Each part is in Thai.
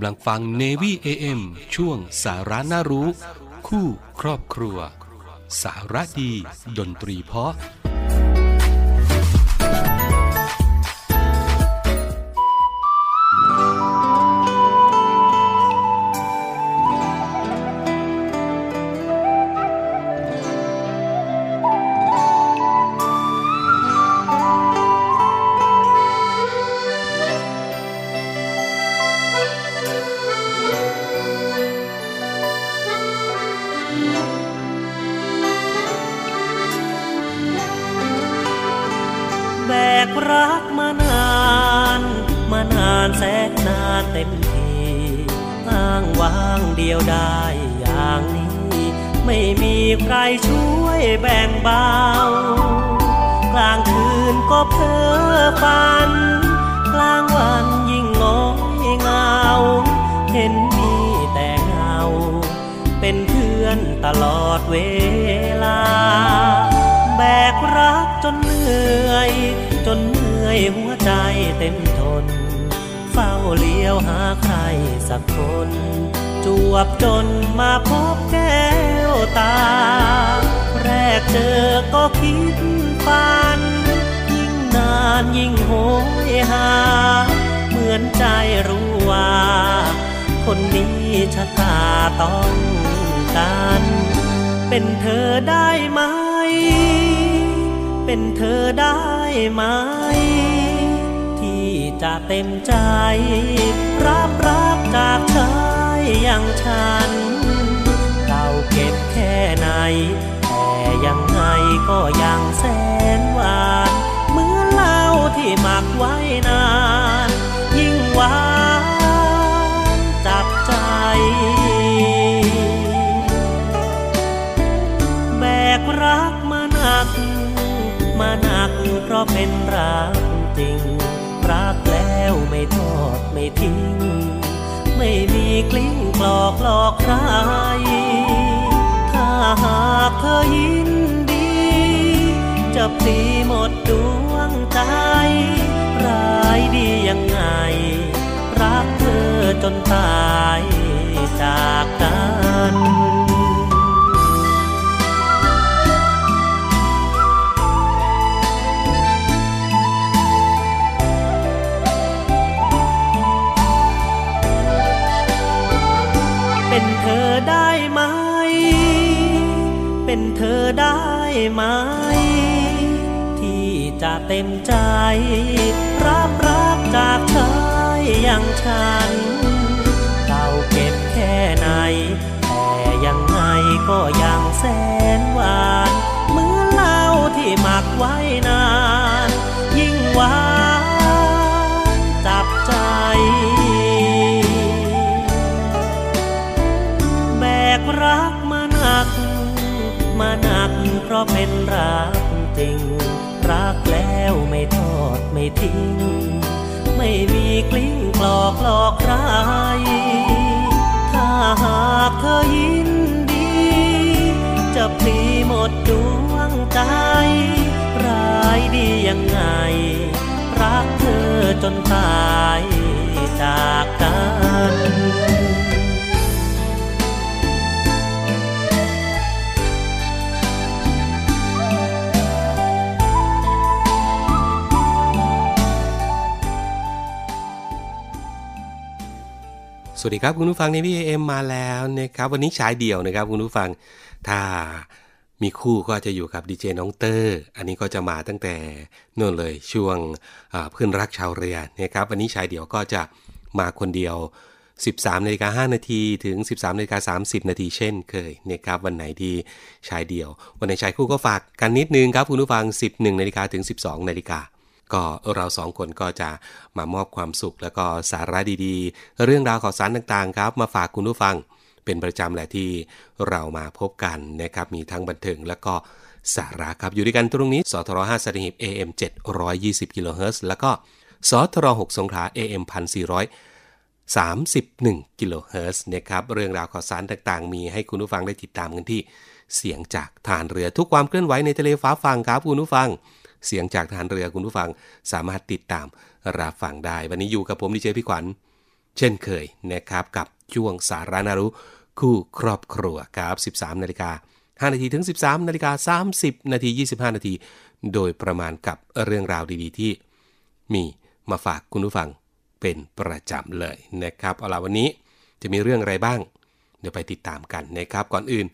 ำลังฟัง Navy AM ช่วงสาระน่ารู้ คู่ครอบครัว สาระดี ดนตรีเพ แบกรักมานาน มานานแสนนานเต็มทีอ้างว่างเดียวได้อย่างนี้ ไม่มีใครช่วยแบ่งเบากลางคืนก็เพ้อฝัน กลางวันยิ่งง้อยเงา เห็นมีแต่เงา เป็นเพื่อนตลอดเวลา แบกรักจนเหนื่อย จนเหนื่อยหัวใจเต็มทน เฝ้าเลี้ยวหาใครสักคน จวบจนมาพบแก้วตา แรกเจอก็คิดฝัน ยิ่งนานยิ่งโหยหา เหมือนใจรู้ว่า คนนี้ชะตาต้องการเป็นเธอได้ไหม เป็นเธอได้ไหม ที่จะเต็มใจ รับรักจากชายอย่างฉัน เราเก็บแค่ไหน แต่ยังไงก็ยังแสนหวานเมื่อเหล้าที่หมักไว้นาน ยิ่งหวานจับใจแบกรัก มาหนักเพราะเป็นรักจริง รักแล้วไม่ทอดไม่ทิ้ง ไม่มีกลิ้งกลอกหลอกใคร ถ้าหากเธอยินดี จะปีหมดดวงใจร้ายดียังไง รักเธอจนตายจากกัน เป็นเธอได้ไหม ที่จะเต็มใจ รับรักจากชายอย่างฉัน ทิ้ง ไม่มีกลิ้งกลอกหลอกใคร ถ้าหากเธอยินดี จะพลีหมดดวงใจร้ายดียังไง รักเธอจนตายจากกัน สวัสดีครับคุณผู้ฟังในพี่เอ็มมาแล้วนะครับวันนี้ชายเดี่ยวนะครับคุณผู้ฟังถ้ามีคู่ก็จะอยู่กับดีเจน้องเตอร์ อันนี้ก็จะมาตั้งแต่นู่นเลยช่วงเพื่อนรักชาวเรือนะครับวันนี้ชายเดี่ยวก็จะมาคนเดียว 13นาฬิกา5นาทีถึง 13นาฬิกา30 นาทีเช่นเคยนะครับวันไหนที่ชายเดี่ยว วันไหนชายคู่ก็ฝากกันนิดนึงครับคุณผู้ฟัง 11นาฬิกาถึง 12นาฬิกา ก็เราสองคนก็จะมามอบความสุข แล้วก็สาระดีๆ เรื่องราวข่าวสารต่างๆ ครับ มาฝากคุณผู้ฟัง เป็นประจำแหละที่เรามาพบกันนะครับมีทั้งบันเทิงแล้วก็สาระครับอยู่ด้วยกันตรงนี้สทร5สถิบ AM 720กิโลเฮิรตซ์แล้วก็สทร6สงขลา AM 1400 31กิโลเฮิรตซ์นะครับเรื่องราวข่าวสารต่างๆ มีให้คุณผู้ฟังได้ติดตามกันที่เสียงจากฐานเรือทุกความเคลื่อนไหวในทะเลฟ้าฟังครับคุณผู้ฟัง เสียงจากทหารเรือคุณผู้ฟังสามารถติดตามรับฟังได้ วันนี้อยู่กับผมดีเจพี่ขวัญ เช่นเคยนะครับกับช่วงสารานารุคู่ครอบครัวครับ 13นาฬิกา5นาทีถึง 13นาฬิกา30 นาที 25 นาที โดยประมาณกับเรื่องราวดีๆ ที่มีมาฝากคุณผู้ฟังเป็นประจำเลยนะครับเอาล่ะวันนี้จะมีเรื่องอะไรบ้าง เดี๋ยวไปติดตามกันนะครับก่อนอื่น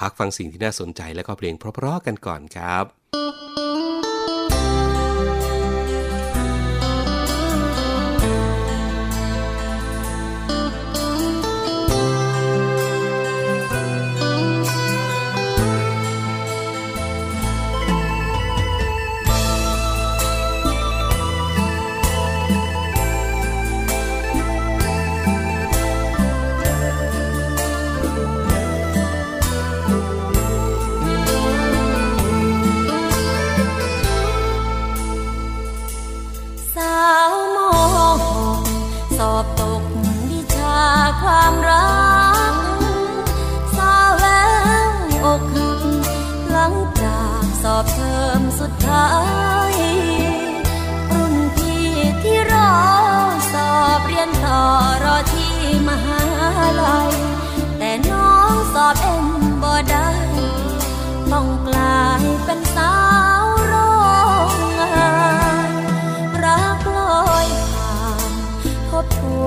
พักฟังสิ่งที่น่าสนใจและก็เพลงเพราะๆกันก่อนครับ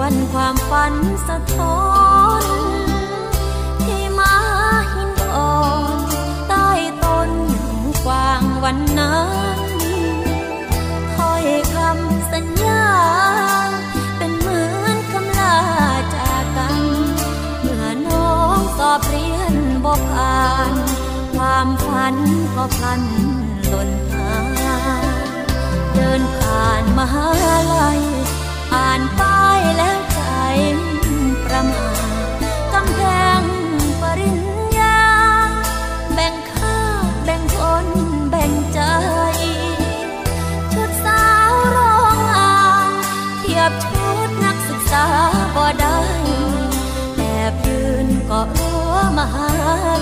วนความฝันสะท้อนที่มาหินอ่อนใต้ต้นกวางวันนั้นถ้อยคำสัญญา เป็นเหมือนคำลาจากกัน เมื่อน้องสอบเรียนบ่ผ่าน ความฝันก็พลันหล่นหายเดินผ่านมหาลัย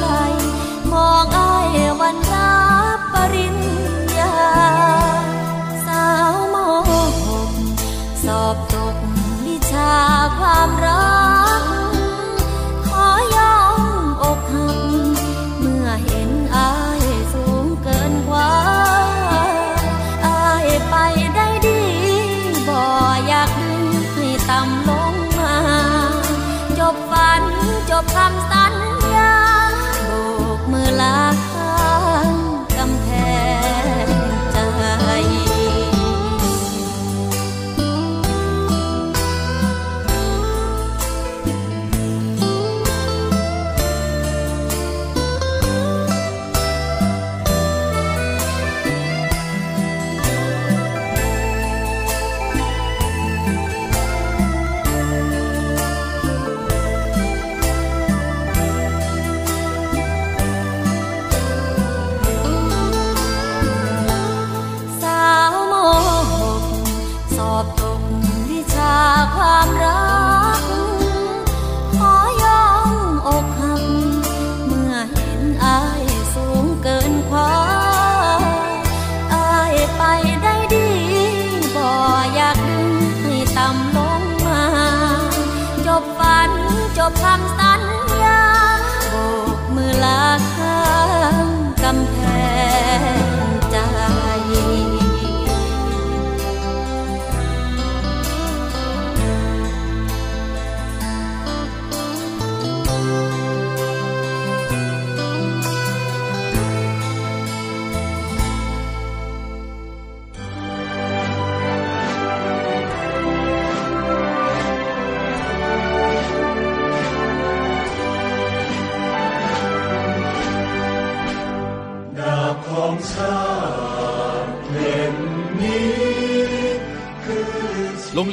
ลัยมองอ้ายวันรับปริญญา สาวมหกสอบตกวิชาความรัก ขอยอมอกหัก เมื่อเห็นอายสูงเกินกว่าอายไปได้ดีบ่อยากดึงให้ต่ำลงมา จบฝันจบคำสัญญา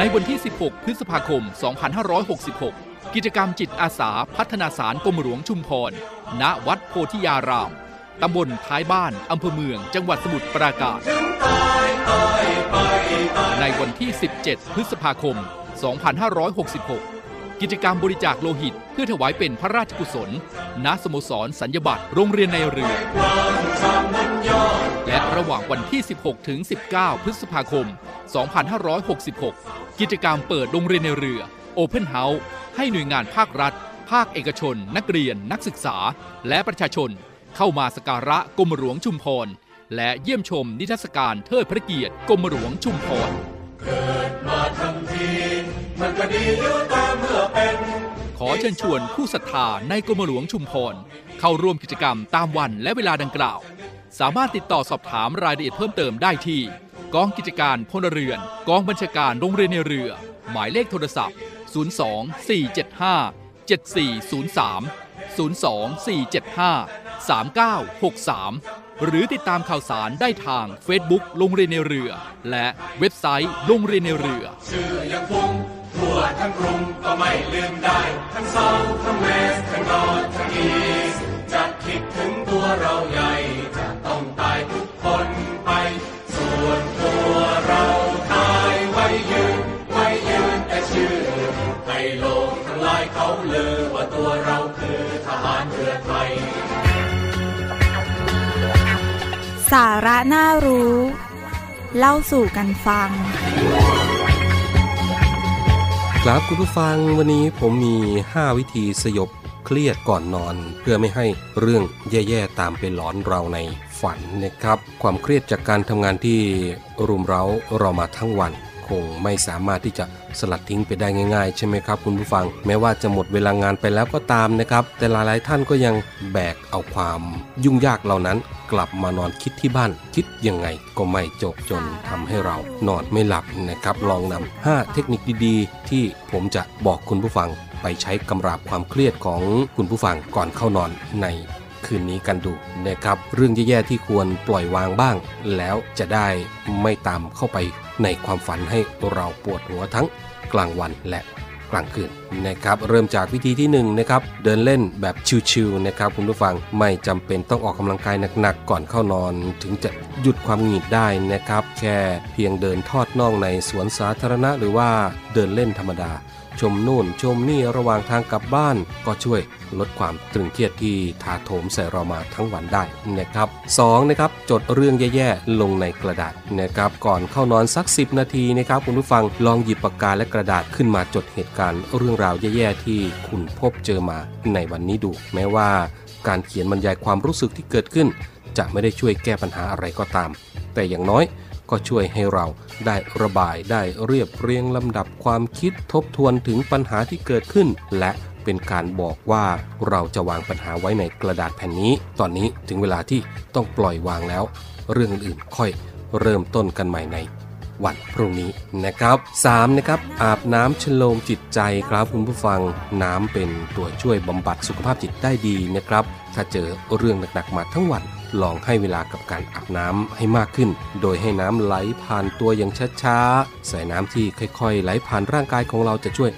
ในวันที่ 16 พฤษภาคม 2566 กิจกรรมจิตอาสาพัฒนาสารกรมหลวงชุมพร ณ วัดโพธิยาราม ตำบลท้ายบ้าน อำเภอเมือง จังหวัดสมุทรปราการ ในวันที่ 17 พฤษภาคม 2566 กิจกรรมบริจาคโลหิต เพื่อถวายเป็นพระราชกุศล ณ สโมสรสัญญบัตรโรงเรียนในเรือ และระหว่างวันที่ 16 ถึง 19 พฤษภาคม 2566 กิจกรรมเปิดโรงเรียนในเรือ Open House ให้หน่วยงานภาครัฐ ภาคเอกชน นักเรียน นักศึกษา และประชาชน เข้ามาสการะกรมหลวงชุมพร และเยี่ยมชมนิทรรศการเทิดพระเกียรติกรมหลวงชุมพรขอเชิญชวนผู้ศรัทธาในกรมหลวงชุมพร เข้าร่วมกิจกรรมตามวันและเวลาดังกล่าว สามารถติดต่อสอบถามรายละเอียดเพิ่มเติมได้ที่ กองกิจการพลเรือน กองบัญชาการโรงเรียนในเรือ หมายเลขโทรศัพท์ 02 475 7403 02 475 3963 หรือติดตามข่าวสารได้ทาง Facebook โรงเรียนในเรือ และเว็บไซต์โรงเรียนในเรือชื่อยังคงทั่วทั้งกรุงก็ไม่ลืมได้ ทั้งเซาทั้งเวสทั้งนอร์ทั้งอีสจะคิดถึงตัวเราใหญ่ อว่าตัวเราคือทหารเรือไทย สาระน่ารู้ เล่าสู่กันฟัง ครับคุณผู้ฟังวันนี้ผมมี 5 วิธีสยบเครียดก่อนนอน เพื่อไม่ให้เรื่องแย่ๆตามไปหลอนเราในฝันนะครับ ความเครียดจากการทำงานที่รุมเร้าเรามาทั้งวัน คงไม่สามารถที่จะสลัดทิ้งไปได้ง่ายๆ ใช่ไหมครับคุณผู้ฟัง แม้ว่าจะหมดเวลางานไปแล้วก็ตามนะครับ แต่หลายๆท่านก็ยังแบกเอาความยุ่งยากเหล่านั้น กลับมานอนคิดที่บ้าน คิดยังไงก็ไม่จบจนทำให้เรานอนไม่หลับนะครับ ลองนำ5เทคนิคดีๆ ที่ผมจะบอกคุณผู้ฟัง ไปใช้กำราบความเครียดของคุณผู้ฟังก่อนเข้านอนในคืนนี้กันดูนะครับ เรื่องแย่ๆที่ควรปล่อยวางบ้าง แล้วจะได้ไม่ตามเข้าไป ในความฝันให้เราปวดหัวทั้งกลางวันและกลางคืนนะครับเริ่มจากวิธีที่1นงนะครับเดินเล่นแบบชิวๆนะครับคุณผู้ฟังไม่จำเป็นต้องออกกำลังกายหนักๆก่อนเข้านอน ถึงจะหยุดความหงิดได้นะครับ แค่เพียงเดินทอดน่องในสวนสาธารณะ หรือว่าเดินเล่นธรรมดา ชมนู่นชมนี่ระหว่างทางกลับบ้าน ก็ช่วยลดความตรึงเครียดที่ถาโถมใส่เรามาทั้งวันได้นะครับ2นะครับจดเรื่องแย่ๆลงในกระดาษนะครับก่อนเข้านอนสัก 10 นาทีนะครับคุณผู้ฟังลองหยิบปากกาและกระดาษขึ้นมาจดเหตุการณ์เรื่องราวแย่ๆที่คุณพบเจอมาในวันนี้ดูแม้ว่าการเขียนบรรยายความรู้สึกที่เกิดขึ้น จะไม่ได้ช่วยแก้ปัญหาอะไรก็ตาม แต่อย่างน้อย ก็ช่วยให้เราได้ระบายได้เรียบเรียงลำดับความคิดทบทวนถึงปัญหาที่เกิดขึ้น และเป็นการบอกว่าเราจะวางปัญหาไว้ในกระดาษแผ่นนี้ ตอนนี้ถึงเวลาที่ต้องปล่อยวางแล้ว เรื่องอื่นๆค่อยเริ่มต้นกันใหม่ใน วันพรุ่งนี้นะครับ 3 นะครับอาบน้ำชโลมจิตใจครับคุณผู้ฟังน้ำเป็นตัวช่วยบำบัดสุขภาพจิตได้ดีนะครับ ถ้าเจอเรื่องหนักๆมาทั้งวันลองให้เวลากับการอาบน้ำให้มากขึ้น โดยให้น้ำไหลผ่านตัวอย่างช้าๆใส่น้ำที่ค่อยๆ ไหลผ่านร่างกายของเราจะช่วย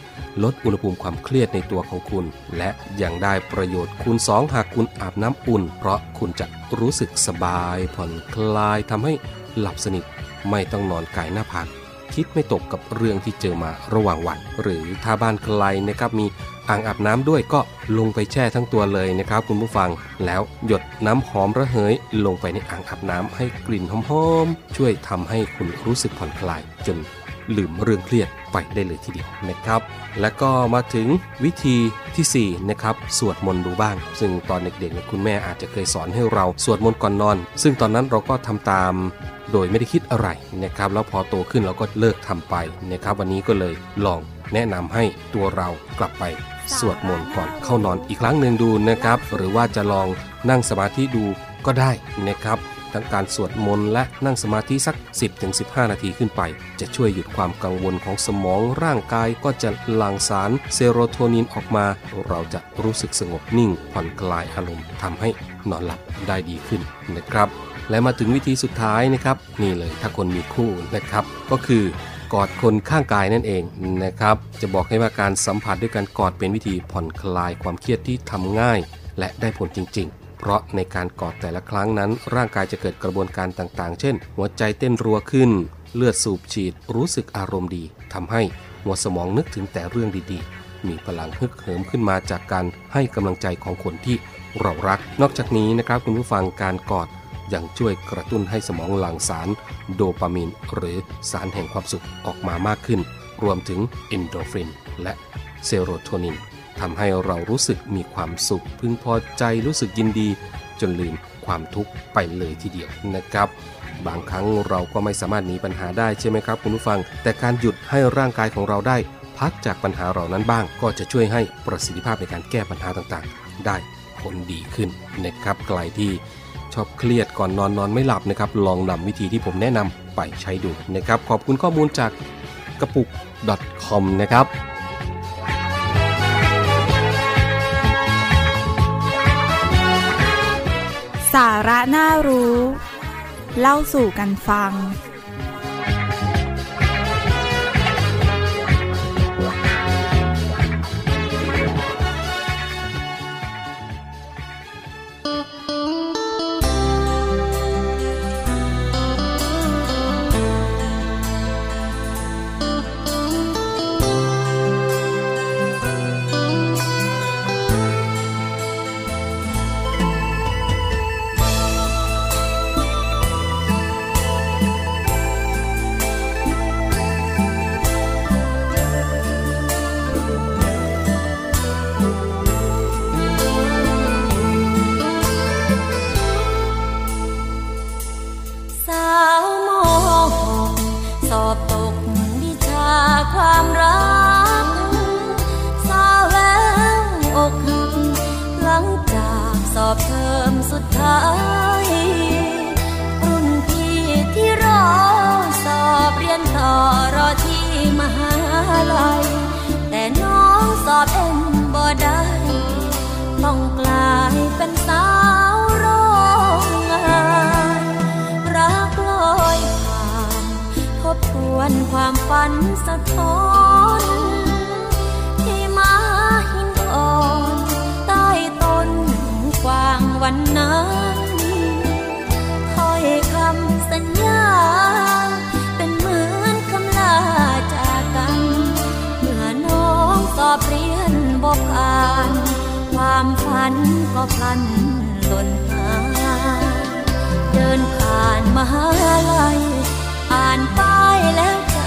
ลดอุณหภูมิความเครียดในตัวของคุณ และยังได้ประโยชน์คูณ 2 หากคุณอาบน้ำอุ่น เพราะคุณจะรู้สึกสบายผ่อนคลายทำให้หลับสนิท ไม่ต้องนอนกายหน้าผากคิดไม่ตกกับเรื่องที่เจอมาระหว่างวัน หรือถ้าบ้านไกลนะครับมีอ่างอาบน้ำด้วยก็ลงไปแช่ทั้งตัวเลยนะครับคุณผู้ฟัง แล้วหยดน้ำหอมระเหย ลงไปในอ่างอาบน้ำให้กลิ่นหอมๆช่วยทำให้คุณรู้สึกผ่อนคลายจน ลืมเรื่องเครียดไปได้เลยทีเดียวนะครับ และก็มาถึงวิธีที่4นะครับสวดมนต์ดูบ้าง ซึ่งตอนเด็กๆเนี่ยคุณแม่อาจจะเคยสอนให้เราสวดมนต์ก่อนนอน ซึ่งตอนนั้นเราก็ทำตามโดยไม่ได้คิดอะไรนะครับ แล้วพอโตขึ้นเราก็เลิกทำไปนะครับ วันนี้ก็เลยลองแนะนำให้ตัวเรากลับไปสวดมนต์ก่อนเข้านอนอีกครั้งหนึ่งดูนะครับ หรือว่าจะลองนั่งสมาธิดูก็ได้นะครับ ทั้งการสวดมนต์และนั่งสมาธิสัก 10-15 นาทีขึ้นไป จะช่วยหยุดความกังวลของสมองร่างกายก็จะหลั่งสารเซโรโทนินออกมา เราจะรู้สึกสงบนิ่งผ่อนคลายอารมณ์ทำให้นอนหลับได้ดีขึ้นนะครับ และมาถึงวิธีสุดท้ายนะครับ นี่เลยถ้าคนมีคู่นะครับ ก็คือกอดคนข้างกายนั่นเองนะครับ จะบอกให้ว่าการสัมผัสด้วยการกอดเป็นวิธีผ่อนคลายความเครียดที่ทำง่าย และได้ผลจริง เพราะในการกอดแต่ละครั้งนั้น ร่างกายจะเกิดกระบวนการต่างๆ เช่น หัวใจเต้นรัวขึ้น เลือดสูบฉีด รู้สึกอารมณ์ดีทำให้หัวสมองนึกถึงแต่เรื่องดีๆ มีพลังฮึกเหิมขึ้นมาจากการให้กำลังใจของคนที่เรารัก นอกจากนี้นะครับคุณผู้ฟังการกอดยังช่วยกระตุ้นให้สมองหลั่งสาร โดปามีน หรือสารแห่งความสุขออกมามากขึ้น รวมถึงเอนโดรฟิน และเซโรโทนิน ทำให้เรารู้สึกมีความสุข พึงพอใจรู้สึกยินดี จนลืมความทุกข์ไปเลยทีเดียวนะครับ บางครั้งเราก็ไม่สามารถหนีปัญหาได้ใช่ไหมครับคุณผู้ฟัง แต่การหยุดให้ร่างกายของเราได้ พักจากปัญหาเหล่านั้นบ้าง ก็จะช่วยให้ประสิทธิภาพในการแก้ปัญหาต่างๆ ได้ผลดีขึ้นนะครับไกลที่ชอบเครียดก่อนนอนนอนไม่หลับนะครับ ลองนำวิธีที่ผมแนะนำไปใช้ดูนะครับ ขอบคุณข้อมูลจากกระปุก .com นะครับ สาระน่ารู้ เล่าสู่กันฟัง กลายเป็นสาวโรงงานรักลอยผ่านทบทวนความฝันสะท้อนที่มาหินอ่อนใต้ต้นกวางวันนั้นถ้อยคำสัญญาเป็นเหมือนคำลาจากกัน เมื่อน้องสอบเรียนบกอ่าน ความฝันก็พลันหล่นหายเดินผ่านมหาลัยอ่านป้ายแล้วใจ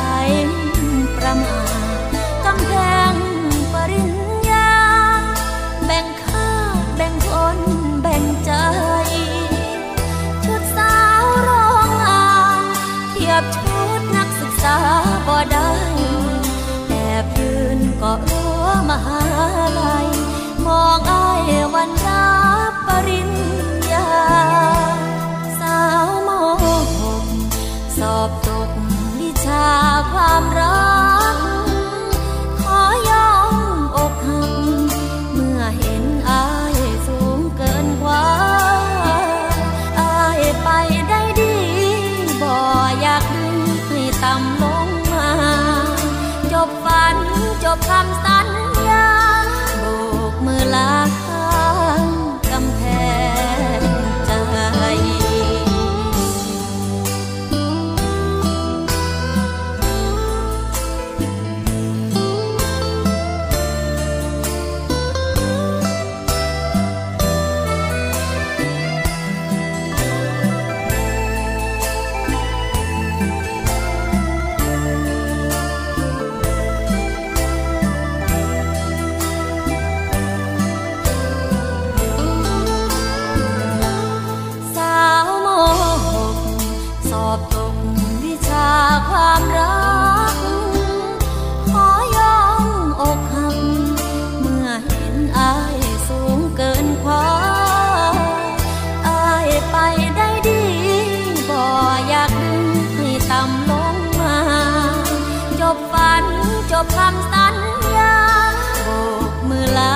ำลงมา จบฝันจบคำสัญญาโบกมือลา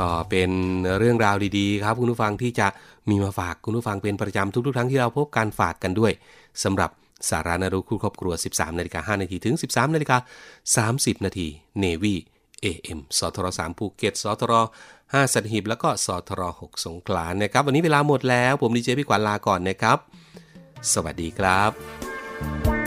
ก็เป็นเรื่องราวดีๆ ครับ คุณผู้ฟังที่จะมีมาฝากคุณผู้ฟังเป็นประจำทุกๆ ครั้งที่เราพบการฝากกันด้วยสำหรับสาระน่ารู้คู่ครอบครัว 13นาฬิกา5นาทีถึง 13นาฬิกา30 นาที Navy FM สทร3ภูเก็ตสทร5สัตหีบแล้วก็สทร6สงขลานะครับ วันนี้เวลาหมดแล้ว ผมดีเจพี่กวานลาก่อนนะครับ สวัสดีครับ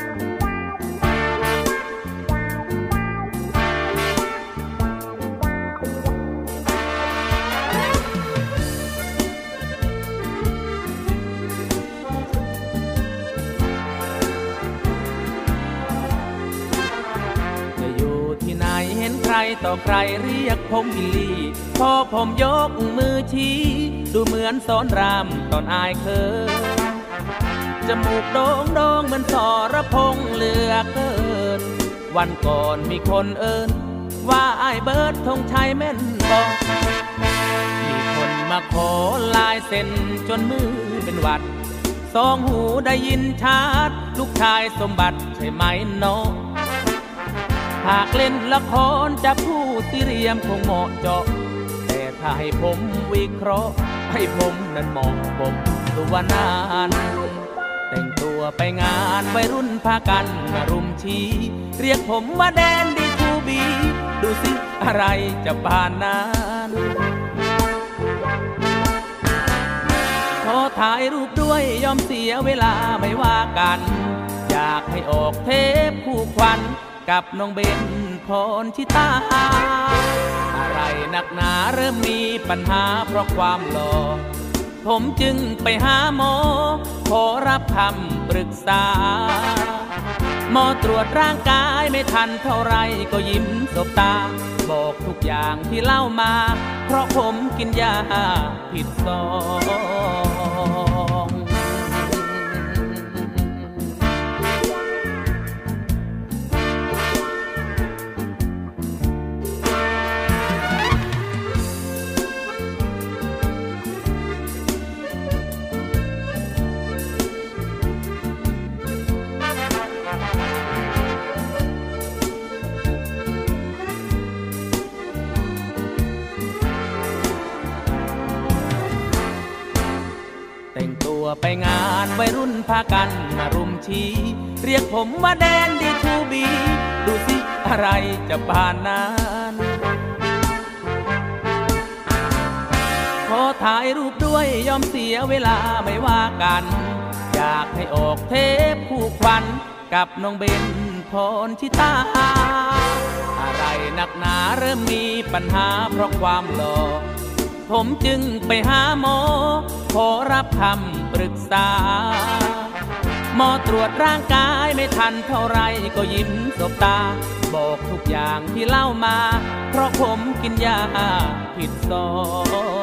ต่อใครเรียกผมบิลลี่พอผมยกมือชี้ ดูเหมือนสอนรามตอนอายเคยจมูกโด่งโด่งเหมือนสอระพงเหลือเกิน วันก่อนมีคนเอินว่าไอ้ายเบิร์ดธงชัยแม่นบอกมีคนมาขอลายเซ็นจนมือเป็นวัด สองหูได้ยินชัด ลูกชายสมบัติใช่ไหมน้อง หากเล่นละครจะพูดที่เรียมคงเหมาะเจาะ แต่ถ้าให้ผมวิเคราะห์ให้ผมนั้นมองผมตัวนานแต่งตัวไปงานวัยรุ่นพากันมารุมชี้ เรียกผมว่าแดนดีทูบี ดูสิอะไรจะผ่านนั้นขอถ่ายรูปด้วยยอมเสียเวลาไม่ว่ากัน อยากให้ออกเทปคู่ควัน กับน้องเบนพรชิตา อะไรนักหนาเริ่มมีปัญหาเพราะความหล่อผมจึงไปหาหมอ ขอรับคำปรึกษา หมอตรวจร่างกายไม่ทันเท่าไรก็ยิ้มสบตา บอกทุกอย่างที่เล่ามา เพราะผมกินยาผิดซองากันมารุมชี้ เรียกผมว่าแดนดีทูบี ดูสิอะไรจะผ่านนั้นขอถ่ายรูปด้วยยอมเสียเวลาไม่ว่ากัน อยากให้ออกเทปคู่ควันกับน้องเบนพรชิตา อะไรนักหนาเริ่มมีปัญหาเพราะความหล่อผมจึงไปหาหมอ ขอรับคำปรึกษา หมอตรวจร่างกายไม่ทันเท่าไรก็ยิ้มสบตา บอกทุกอย่างที่เล่ามา เพราะผมกินยาผิดซอง